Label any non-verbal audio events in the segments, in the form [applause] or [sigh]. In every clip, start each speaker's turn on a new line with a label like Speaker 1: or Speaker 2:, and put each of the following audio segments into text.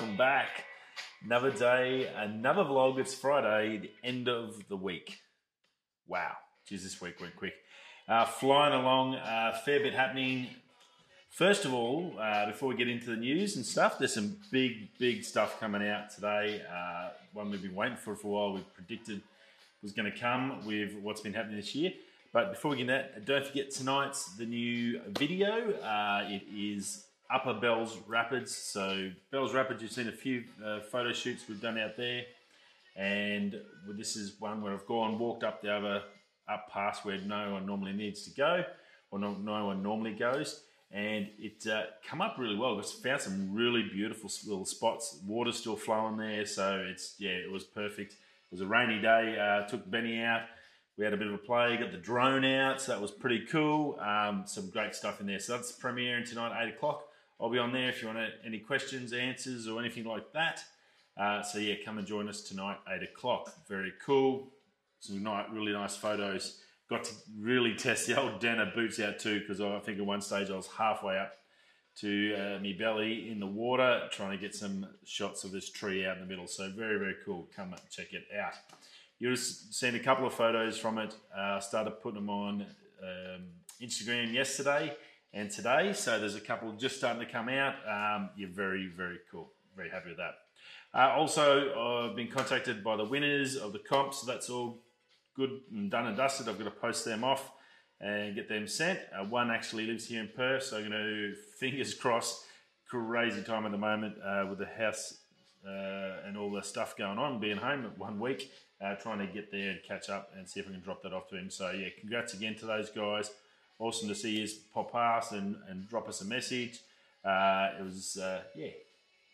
Speaker 1: welcome back. Another day, another vlog. It's Friday, the end of the week. Wow, geez, this week went quick. Uh, flying along, uh, fair bit happening. First of all, uh, before we get into the news and stuff, there's some big, big stuff coming out today. Uh, one we've been waiting for for a while. We predicted was going to come with what's been happening this year. But before we get that, don't forget tonight's the new video. Uh, it is Upper Bells Rapids. So Bells Rapids, you've seen a few uh, photo shoots we've done out there, and this is one where I've gone walked up the other up past where no one normally needs to go, or no, no one normally goes, and it uh, come up really well. It's found some really beautiful little spots. Water's still flowing there, so it's yeah, it was perfect. It was a rainy day. Uh, took Benny out. We had a bit of a play, got the drone out, so that was pretty cool. Um, some great stuff in there. So that's premiering tonight, 8 o'clock. I'll be on there if you want any questions, answers, or anything like that. Uh, so yeah, come and join us tonight, eight o'clock. Very cool. Some really nice photos. Got to really test the old Danner boots out too, because I think at one stage I was halfway up to uh, me belly in the water, trying to get some shots of this tree out in the middle. So very, very cool. Come and check it out. You've seen a couple of photos from it. I uh, started putting them on um, Instagram yesterday and today. So there's a couple just starting to come out. Um, you're very, very cool. Very happy with that. Uh, also, I've been contacted by the winners of the comps. So that's all good and done and dusted. I've got to post them off and get them sent. Uh, one actually lives here in Perth, so I'm going to, fingers crossed, crazy time at the moment uh, with the house uh, and all the stuff going on, being home one week, uh, trying to get there and catch up and see if I can drop that off to him. So, yeah, congrats again to those guys awesome to see you pop past and, and drop us a message. Uh, it was, uh, yeah,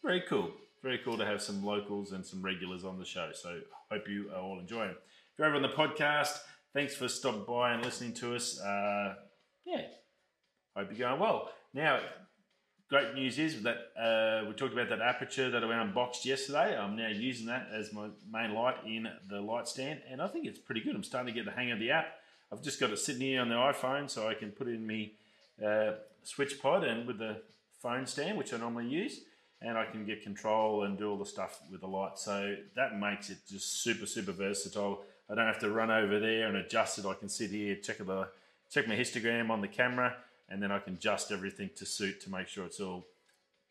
Speaker 1: very cool. Very cool to have some locals and some regulars on the show. So hope you are all enjoying. If you're over on the podcast, thanks for stopping by and listening to us. Uh, yeah, hope you're going well. Now, great news is that uh, we talked about that Aputure that I unboxed yesterday. I'm now using that as my main light in the light stand, and I think it's pretty good. I'm starting to get the hang of the app. I've just got it sitting here on the iPhone so I can put in my uh, SwitchPod and with the phone stand, which I normally use, and I can get control and do all the stuff with the light. So that makes it just super, super versatile. I don't have to run over there and adjust it. I can sit here, check the check my histogram on the camera, and then I can adjust everything to suit to make sure it's all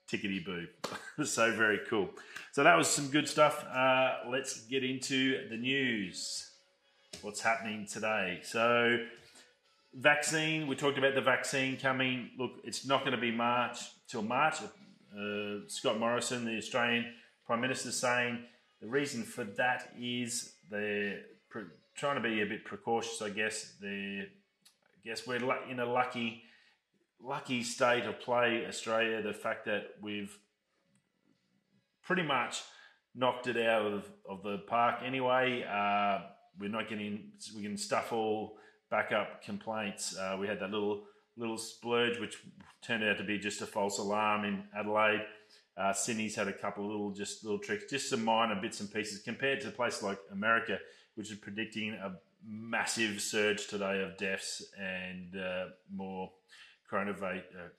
Speaker 1: tickety boo. [laughs] so very cool. So that was some good stuff. Uh, let's get into the news what's happening today. So, vaccine, we talked about the vaccine coming. Look, it's not going to be March till March. Uh, Scott Morrison, the Australian Prime Minister, saying the reason for that is they're trying to be a bit precautious, I guess. They, I guess we're in a lucky, lucky state of play, Australia. The fact that we've pretty much knocked it out of, of the park anyway. Uh, we're not getting we can stuff all backup complaints. Uh, we had that little little splurge, which turned out to be just a false alarm in Adelaide. Uh, Sydney's had a couple of little just little tricks, just some minor bits and pieces compared to a place like America, which is predicting a massive surge today of deaths and uh, more uh,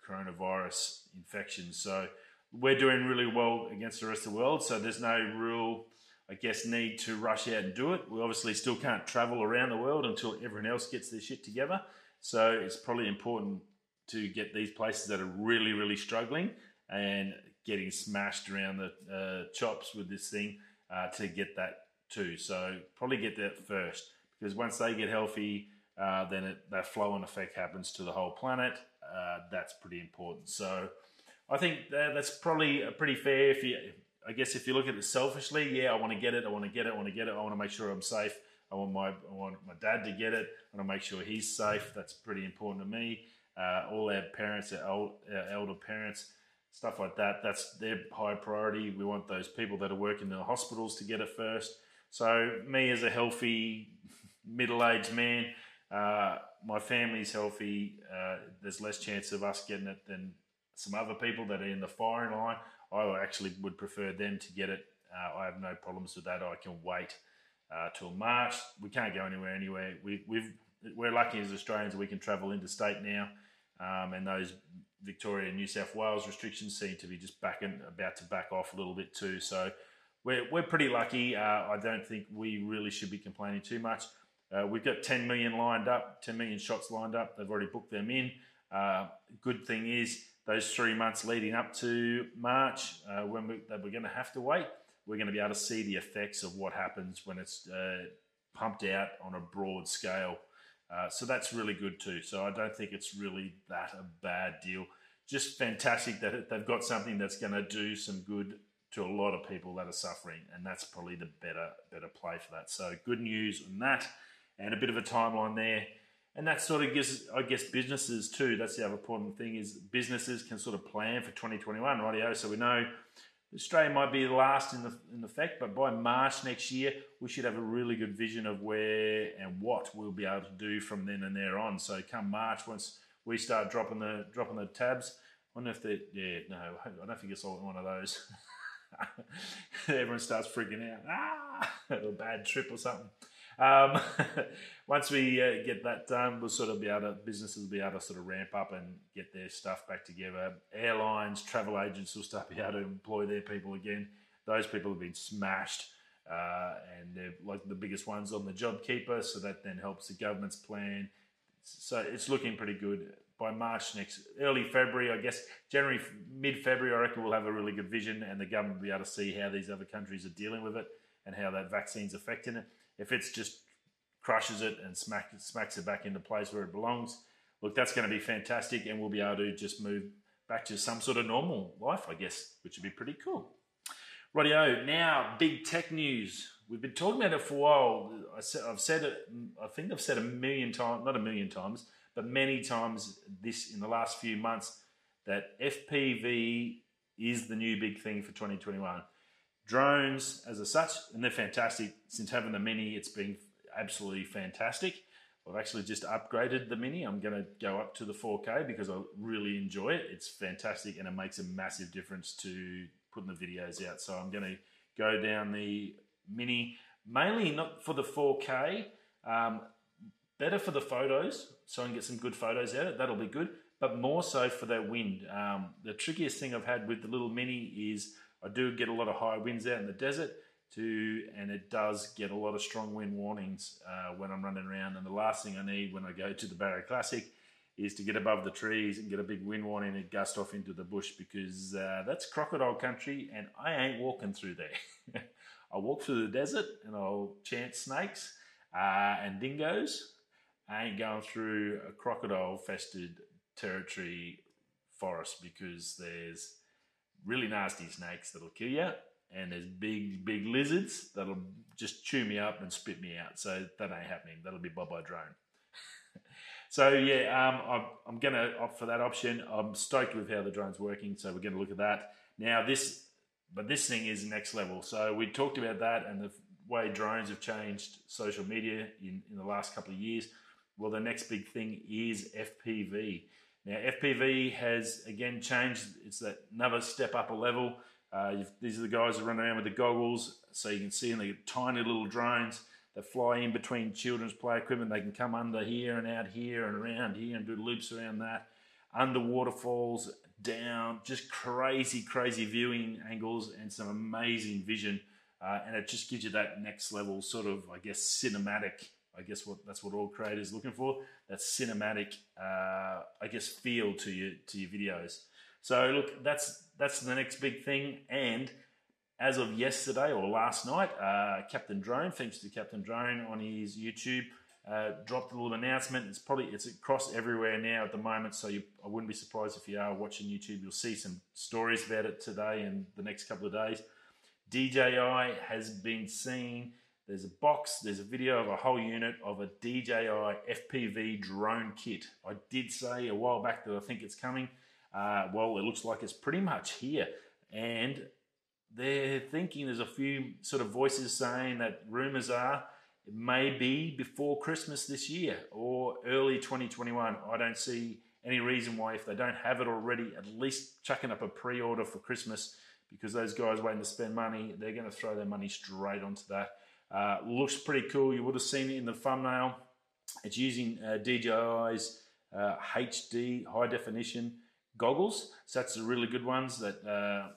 Speaker 1: coronavirus infections. So we're doing really well against the rest of the world. So there's no real I guess, need to rush out and do it. We obviously still can't travel around the world until everyone else gets their shit together. So it's probably important to get these places that are really, really struggling and getting smashed around the uh, chops with this thing uh, to get that too. So probably get that first because once they get healthy, uh, then it, that flow and effect happens to the whole planet. Uh, that's pretty important. So I think that, that's probably pretty fair if you I guess if you look at it selfishly, yeah, I want to get it. I want to get it. I want to get it. I want to make sure I'm safe. I want my I want my dad to get it. I want to make sure he's safe. That's pretty important to me. Uh, all our parents, our, old, our elder parents, stuff like that. That's their high priority. We want those people that are working in the hospitals to get it first. So me as a healthy [laughs] middle-aged man, uh, my family's healthy. Uh, there's less chance of us getting it than some other people that are in the firing line. I actually would prefer them to get it. Uh, I have no problems with that. I can wait uh, till March. We can't go anywhere anyway. We, we've we're lucky as Australians we can travel interstate now. um, and those Victoria and New South Wales restrictions seem to be just backing about to back off a little bit too. So we're, we're pretty lucky. Uh, I don't think we really should be complaining too much. Uh, we've got 10 million lined up, 10 million shots lined up. They've already booked them in. Uh, good thing is those three months leading up to March, uh, when we, that we're going to have to wait, we're going to be able to see the effects of what happens when it's uh, pumped out on a broad scale. Uh, so that's really good too. So I don't think it's really that a bad deal. Just fantastic that they've got something that's going to do some good to a lot of people that are suffering, and that's probably the better better play for that. So good news on that, and a bit of a timeline there, and that sort of gives, I guess, businesses too. That's the other important thing is businesses can sort of plan for 2021, rightio. So we know Australia might be the last in the in effect, but by March next year, we should have a really good vision of where and what we'll be able to do from then and there on. So come March, once we start dropping the dropping the tabs, I wonder if they yeah no, I don't think it's all one of those. [laughs] Everyone starts freaking out. Ah, a bad trip or something. Um, [laughs] once we uh, get that done, we'll sort of be able to, businesses will be able to sort of ramp up and get their stuff back together. Airlines, travel agents will start be able to employ their people again. Those people have been smashed. Uh, and they're like the biggest ones on the job keeper, so that then helps the government's plan. So it's looking pretty good. By March next, early February, I guess January, mid February, I reckon we'll have a really good vision, and the government will be able to see how these other countries are dealing with it and how that vaccine's affecting it. If it's just crushes it and smack, smacks it back into place where it belongs, look, that's going to be fantastic, and we'll be able to just move back to some sort of normal life, I guess, which would be pretty cool. Rightio, now big tech news. We've been talking about it for a while. I have said it, I think I've said a million times, not a million times, but many times this in the last few months that FPV is the new big thing for 2021 drones as a such, and they're fantastic. Since having the Mini, it's been absolutely fantastic. I've actually just upgraded the Mini. I'm going to go up to the 4K because I really enjoy it. It's fantastic and it makes a massive difference to putting the videos out. So I'm going to go down the Mini, mainly not for the 4K, um, better for the photos, so I can get some good photos out of it. That'll be good, but more so for that wind. Um, the trickiest thing I've had with the little Mini is I do get a lot of high winds out in the desert too, and it does get a lot of strong wind warnings uh, when I'm running around. And the last thing I need when I go to the Barrier Classic is to get above the trees and get a big wind warning and gust off into the bush because uh, that's crocodile country and I ain't walking through there. [laughs] I'll walk through the desert and I'll chant snakes uh, and dingoes. I ain't going through a crocodile fested territory forest because there's really nasty snakes that'll kill you, and there's big, big lizards that'll just chew me up and spit me out. So that ain't happening. That'll be Bob by drone. [laughs] so yeah, um, I'm, I'm going to opt for that option. I'm stoked with how the drone's working, so we're going to look at that. Now this, but this thing is next level. So we talked about that and the way drones have changed social media in, in the last couple of years. Well, the next big thing is FPV. Now, FPV has again changed. It's that another step up a level. Uh, these are the guys that run around with the goggles, so you can see in the tiny little drones that fly in between children's play equipment. They can come under here and out here and around here and do loops around that. Under waterfalls, down, just crazy, crazy viewing angles and some amazing vision. Uh, and it just gives you that next level sort of, I guess, cinematic I guess what that's what all creators looking for. That cinematic, uh, I guess, feel to your to your videos. So look, that's that's the next big thing. And as of yesterday or last night, uh, Captain Drone, thanks to Captain Drone on his YouTube, uh, dropped a little announcement. It's probably it's across everywhere now at the moment. So you, I wouldn't be surprised if you are watching YouTube, you'll see some stories about it today and the next couple of days. DJI has been seen there's a box, there's a video of a whole unit of a DJI FPV drone kit. I did say a while back that I think it's coming. Uh, well, it looks like it's pretty much here. And they're thinking there's a few sort of voices saying that rumors are it may be before Christmas this year or early 2021. I don't see any reason why, if they don't have it already, at least chucking up a pre order for Christmas because those guys waiting to spend money, they're going to throw their money straight onto that. Uh, looks pretty cool. You would have seen it in the thumbnail. It's using uh, DJI's uh, HD high definition goggles. So that's the really good ones that uh,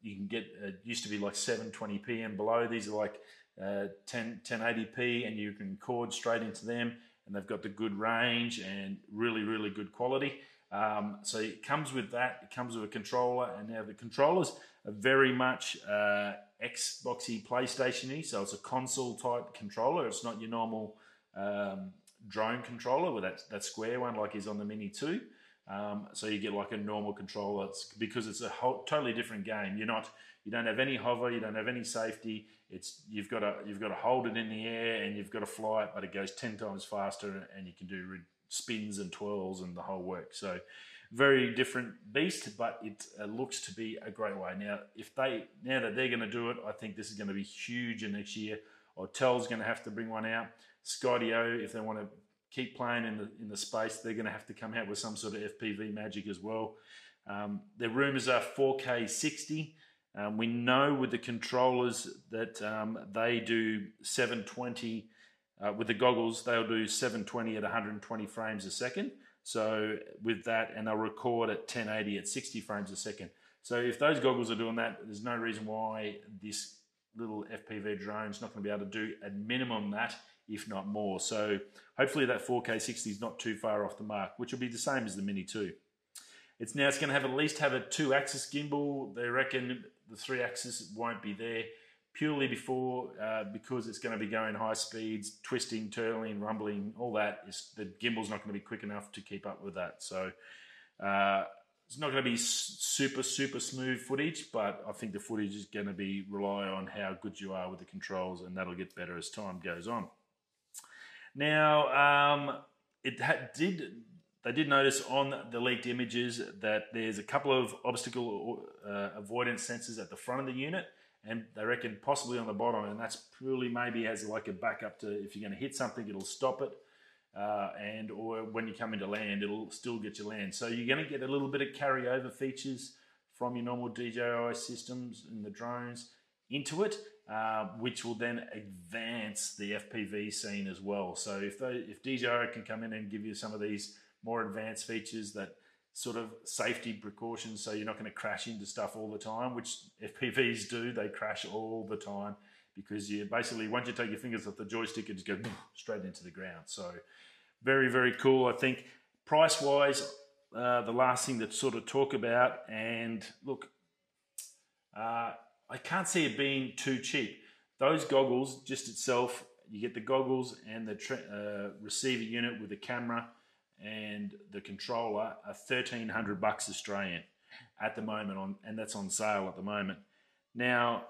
Speaker 1: you can get. It used to be like 720p and below. These are like uh, 10, 1080p, and you can record straight into them. And they've got the good range and really, really good quality. Um, so it comes with that. It comes with a controller, and now the controllers are very much uh, Xboxy, PlayStationy. So it's a console type controller. It's not your normal um, drone controller with that that square one like is on the Mini Two. Um, so you get like a normal controller it's because it's a whole, totally different game. You're not you don't have any hover, you don't have any safety. It's you've got to you've got to hold it in the air and you've got to fly it, but it goes ten times faster and you can do spins and twirls and the whole work. So very different beast, but it uh, looks to be a great way. Now, if they now that they're going to do it, I think this is going to be huge in next year. Autel's going to have to bring one out. Skydio, if they want to keep playing in the in the space, they're going to have to come out with some sort of FPV magic as well. Um, their rumors are 4K 60. Um, we know with the controllers that um, they do 720 uh, with the goggles. They'll do 720 at 120 frames a second. So with that, and they'll record at 1080 at 60 frames a second. So if those goggles are doing that, there's no reason why this little FPV drone is not going to be able to do at minimum that, if not more. So hopefully that 4K 60 is not too far off the mark, which will be the same as the Mini 2. It's now it's going to have at least have a two-axis gimbal. They reckon the three-axis won't be there purely before uh, because it's going to be going high speeds, twisting, turning, rumbling, all that. Is the gimbal's not going to be quick enough to keep up with that. So uh, it's not going to be super super smooth footage, but I think the footage is going to be rely on how good you are with the controls, and that'll get better as time goes on. Now um, it did. They did notice on the leaked images that there's a couple of obstacle uh, avoidance sensors at the front of the unit and they reckon possibly on the bottom, and that's purely maybe as like a backup to if you're going to hit something, it'll stop it, uh, and or when you come into land, it'll still get you land. So you're going to get a little bit of carryover features from your normal DJI systems and the drones into it, uh, which will then advance the FPV scene as well. So if they, if DJI can come in and give you some of these more advanced features that sort of safety precautions so you're not going to crash into stuff all the time, which FPVs do. They crash all the time because you basically, once you take your fingers off the joystick, it just goes straight into the ground. So, very, very cool. I think price wise, uh, the last thing that sort of talk about, and look, uh, I can't see it being too cheap. Those goggles, just itself, you get the goggles and the uh, receiver unit with the camera and the controller are thirteen hundred bucks Australian at the moment on, and that's on sale at the moment. Now,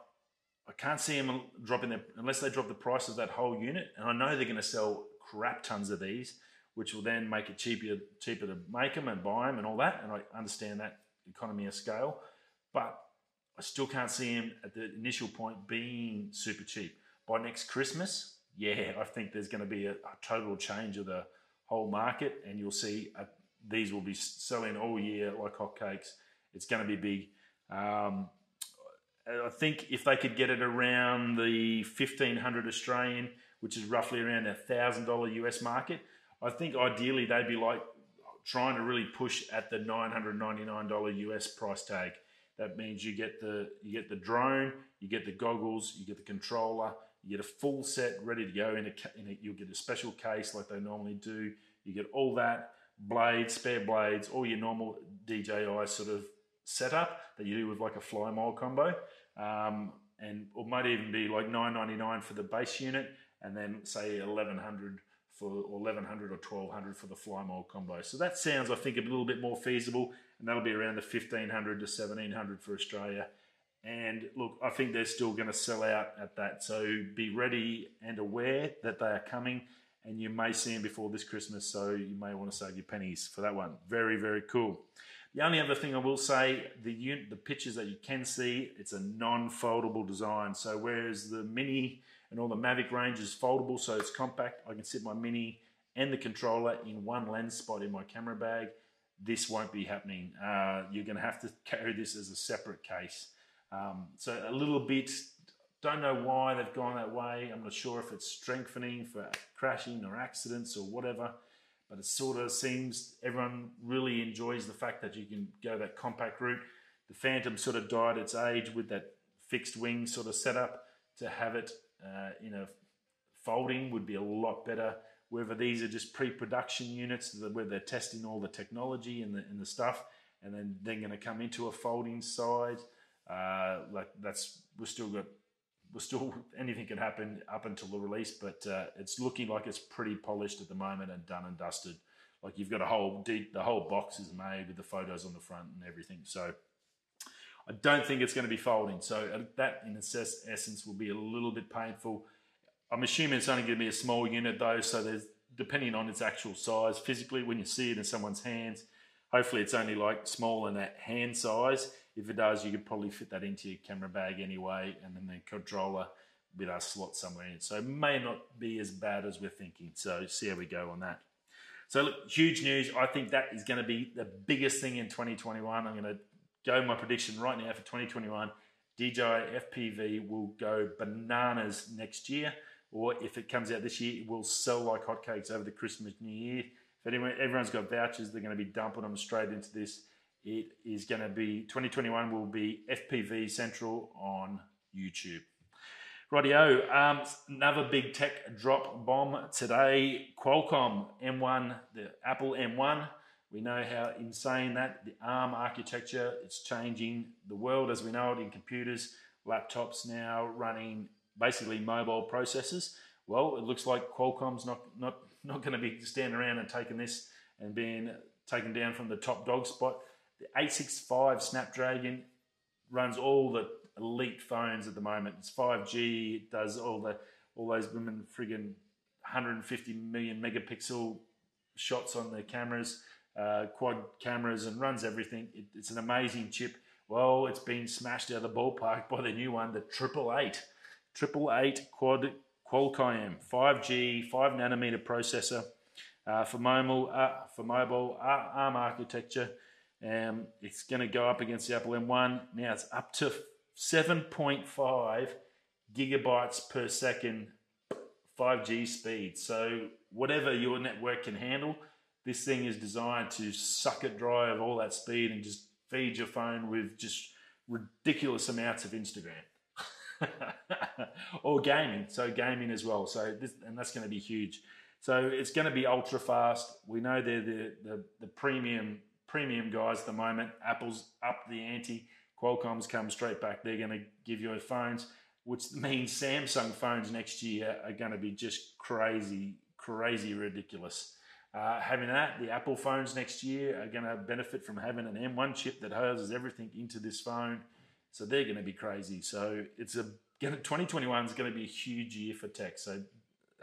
Speaker 1: I can't see them dropping their unless they drop the price of that whole unit, and I know they're going to sell crap tons of these, which will then make it cheaper cheaper to make them and buy them and all that. And I understand that economy of scale, but I still can't see them at the initial point being super cheap. By next Christmas, yeah, I think there's going to be a, a total change of the whole market, and you'll see uh, these will be selling all year like hotcakes. It's going to be big. Um, I think if they could get it around the fifteen hundred Australian, which is roughly around a thousand dollar US market, I think ideally they'd be like trying to really push at the nine hundred ninety nine dollar US price tag. That means you get the you get the drone, you get the goggles, you get the controller, you get a full set ready to go in a, in a, you'll get a special case like they normally do. You get all that blades, spare blades, all your normal DJI sort of setup that you do with like a Fly More combo. Um, and it might even be like 9.99 for the base unit and then say 1100 for or 1100 or 1200 for the Fly More combo. So that sounds I think a little bit more feasible and that'll be around the 1500 to 1700 for Australia and look, I think they're still going to sell out at that. So be ready and aware that they are coming, and you may see them before this Christmas. So you may want to save your pennies for that one. Very, very cool. The only other thing I will say, the the pictures that you can see, it's a non-foldable design. So whereas the Mini and all the Mavic range is foldable, so it's compact, I can sit my Mini and the controller in one lens spot in my camera bag. This won't be happening. Uh, you're going to have to [laughs] carry this as a separate case. Um, so a little bit, don't know why they've gone that way. I'm not sure if it's strengthening for crashing or accidents or whatever. but it sort of seems everyone really enjoys the fact that you can go that compact route. The Phantom sort of died its age with that fixed wing sort of setup. To have it uh, in a folding would be a lot better. Whether these are just pre-production units where they're testing all the technology and the, and the stuff, and then they're going to come into a folding side. Uh, like that's we've still got we're still [laughs] anything can happen up until the release, but uh, it's looking like it's pretty polished at the moment and done and dusted. Like you've got a whole deep, the whole box is made with the photos on the front and everything. So I don't think it's going to be folding. So uh, that, in essence, will be a little bit painful. I'm assuming it's only going to be a small unit though. So there's depending on its actual size physically when you see it in someone's hands. Hopefully, it's only like small in that hand size if it does, you could probably fit that into your camera bag anyway, and then the controller with our slot somewhere in. So it may not be as bad as we're thinking. So see how we go on that. So look, huge news. I think that is going to be the biggest thing in 2021. I'm going to go my prediction right now for 2021. DJI FPV will go bananas next year, or if it comes out this year, it will sell like hotcakes over the Christmas New Year. If anyone, everyone's got vouchers, they're going to be dumping them straight into this it is going to be 2021 will be FPV Central on YouTube. Rightio, um, another big tech drop bomb today. Qualcomm M1, the Apple M1. We know how insane that the ARM architecture is changing the world as we know it in computers, laptops now running basically mobile processors. Well, it looks like Qualcomm's not not not going to be standing around and taking this and being taken down from the top dog spot. The 865 Snapdragon runs all the elite phones at the moment. It's 5G. It does all the all those women friggin' 150 million megapixel shots on their cameras, uh, quad cameras, and runs everything. It, it's an amazing chip. Well, it's been smashed out of the ballpark by the new one, the Triple Eight, Triple Eight Quad Qualcomm 5G, five nanometer processor uh, for mobile, uh, for mobile uh, ARM architecture. Um, it's going to go up against the Apple M1. Now it's up to 7.5 gigabytes per second 5G speed. So whatever your network can handle, this thing is designed to suck it dry of all that speed and just feed your phone with just ridiculous amounts of Instagram. [laughs] or gaming, so gaming as well. So this, and that's going to be huge. So it's going to be ultra fast. We know they're the, the, the premium premium guys at the moment. Apple's up the ante. Qualcomm's come straight back. They're going to give you phones, which means Samsung phones next year are going to be just crazy, crazy ridiculous. Uh, having that, the Apple phones next year are going to benefit from having an M1 chip that houses everything into this phone. So they're going to be crazy. So it's a 2021 is going to be a huge year for tech. So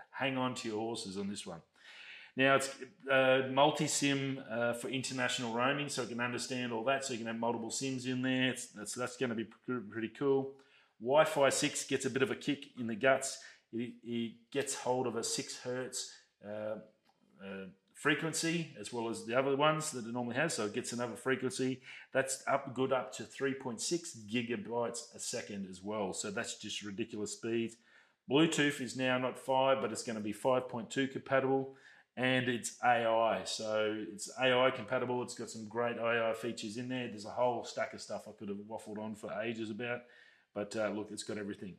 Speaker 1: hang on to your horses on this one. Now it's uh, multi-SIM uh, for international roaming, so it can understand all that. So you can have multiple SIMs in there. It's, that's that's going to be pretty cool. Wi-Fi six gets a bit of a kick in the guts. It, it gets hold of a six hertz uh, uh, frequency as well as the other ones that it normally has. So it gets another frequency that's up good up to 3.6 gigabytes a second as well. So that's just ridiculous speeds. Bluetooth is now not five, but it's going to be 5.2 compatible and it's AI. So it's AI compatible. It's got some great AI features in there. There's a whole stack of stuff I could have waffled on for ages about, but uh, look, it's got everything.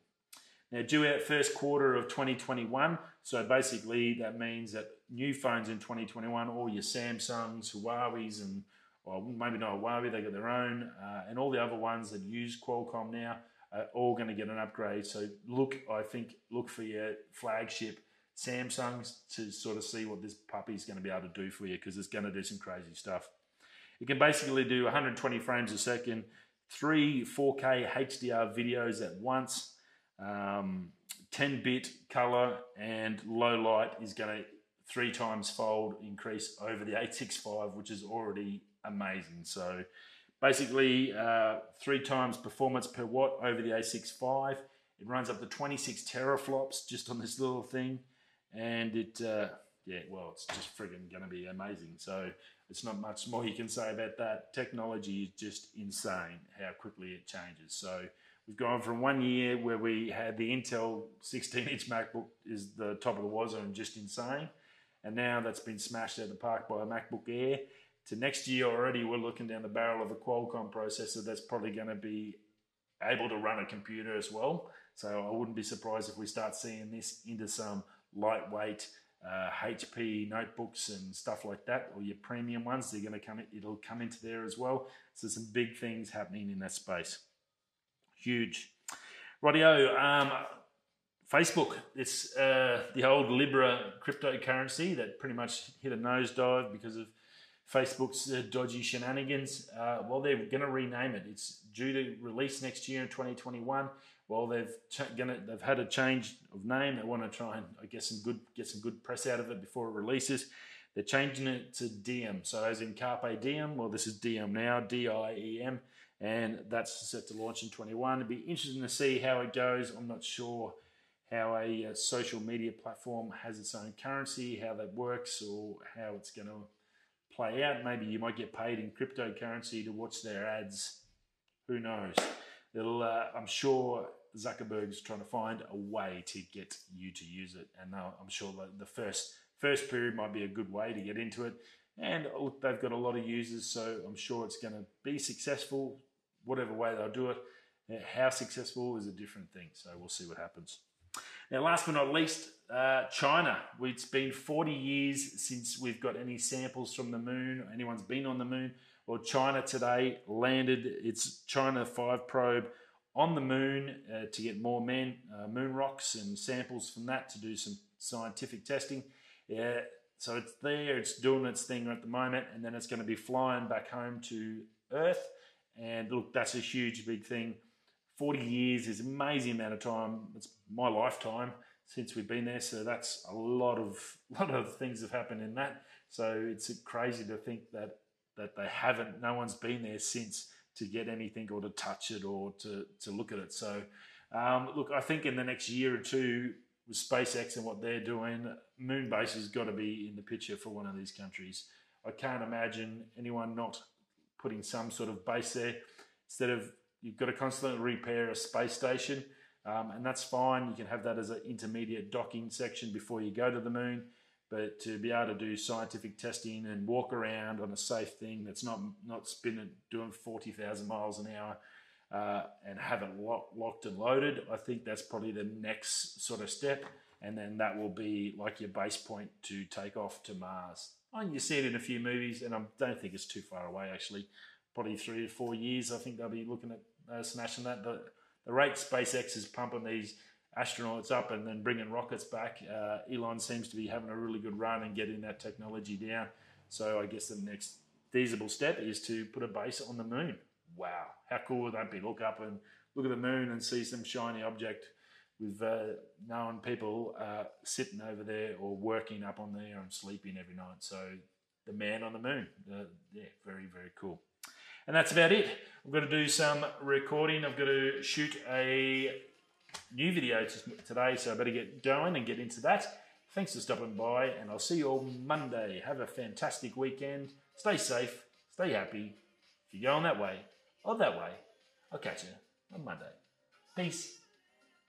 Speaker 1: Now, due out first quarter of 2021. So basically, that means that new phones in 2021, all your Samsungs, Huawei's, and well, maybe not Huawei, they got their own, uh, and all the other ones that use Qualcomm now are all going to get an upgrade. So look, I think, look for your flagship Samsung to sort of see what this puppy is going to be able to do for you because it's going to do some crazy stuff. It can basically do 120 frames a second, three 4K HDR videos at once, um, 10 bit color, and low light is going to three times fold increase over the 865, which is already amazing. So basically, uh, three times performance per watt over the 865. It runs up to 26 teraflops just on this little thing and it uh, yeah well it's just frigging going to be amazing so it's not much more you can say about that technology is just insane how quickly it changes so we've gone from one year where we had the intel 16 inch macbook is the top of the wazoo and just insane and now that's been smashed out of the park by a MacBook Air. To next year already, we're looking down the barrel of a Qualcomm processor that's probably going to be able to run a computer as well. So I wouldn't be surprised if we start seeing this into some lightweight uh, HP notebooks and stuff like that, or your premium ones. They're going to come. It'll come into there as well. So some big things happening in that space. Huge. Radio. Um, Facebook. It's uh, the old Libra cryptocurrency that pretty much hit a nosedive because of Facebook's uh, dodgy shenanigans. Uh, well, they're going to rename it. It's due to release next year in 2021. Well, they've ch- gonna, they've had a change of name. They want to try and I guess some good get some good press out of it before it releases. They're changing it to Diem. So as in Carpe Diem. Well, this is Diem now. D I E M, and that's set to launch in 21. It'd be interesting to see how it goes. I'm not sure how a, a social media platform has its own currency, how that works, or how it's going to play out. Maybe you might get paid in cryptocurrency to watch their ads. Who knows? It'll, uh, I'm sure Zuckerberg's trying to find a way to get you to use it, and I'm sure the first first period might be a good way to get into it. And look, they've got a lot of users, so I'm sure it's going to be successful, whatever way they'll do it. How successful is a different thing, so we'll see what happens. Now, last but not least, uh, China. It's been 40 years since we've got any samples from the moon, anyone's been on the moon. Well, China today landed its Chang'e 5 probe on the moon uh, to get more men, uh, moon rocks and samples from that to do some scientific testing. Yeah, so it's there, it's doing its thing at the moment, and then it's going to be flying back home to Earth. And look, that's a huge, big thing. 40 years is an amazing amount of time. It's my lifetime since we've been there. So that's a lot of [laughs] lot of things have happened in that. So it's crazy to think that that they haven't. No one's been there since to get anything or to touch it or to to look at it. So um, look, I think in the next year or two with SpaceX and what they're doing, moon base has got to be in the picture for one of these countries. I can't imagine anyone not putting some sort of base there instead of you've got to constantly repair a space station, um, and that's fine. You can have that as an intermediate docking section before you go to the moon. But to be able to do scientific testing and walk around on a safe thing that's not not spinning doing forty thousand miles an hour uh, and have it lock, locked and loaded, I think that's probably the next sort of step. And then that will be like your base point to take off to Mars. And you see it in a few movies, and I don't think it's too far away actually. Probably three or four years, I think they'll be looking at uh, smashing that. The, the rate SpaceX is pumping these astronauts up and then bringing rockets back, uh, Elon seems to be having a really good run and getting that technology down. So I guess the next feasible step is to put a base on the moon. Wow, how cool would that be? Look up and look at the moon and see some shiny object with uh, known people uh, sitting over there or working up on there and sleeping every night. So the man on the moon, uh, yeah, very very cool. And that's about it. I've got to do some recording. I've got to shoot a new video today, so I better get going and get into that. Thanks for stopping by, and I'll see you all Monday. Have a fantastic weekend. Stay safe, stay happy. If you're going that way or that way, I'll catch you on Monday. Peace.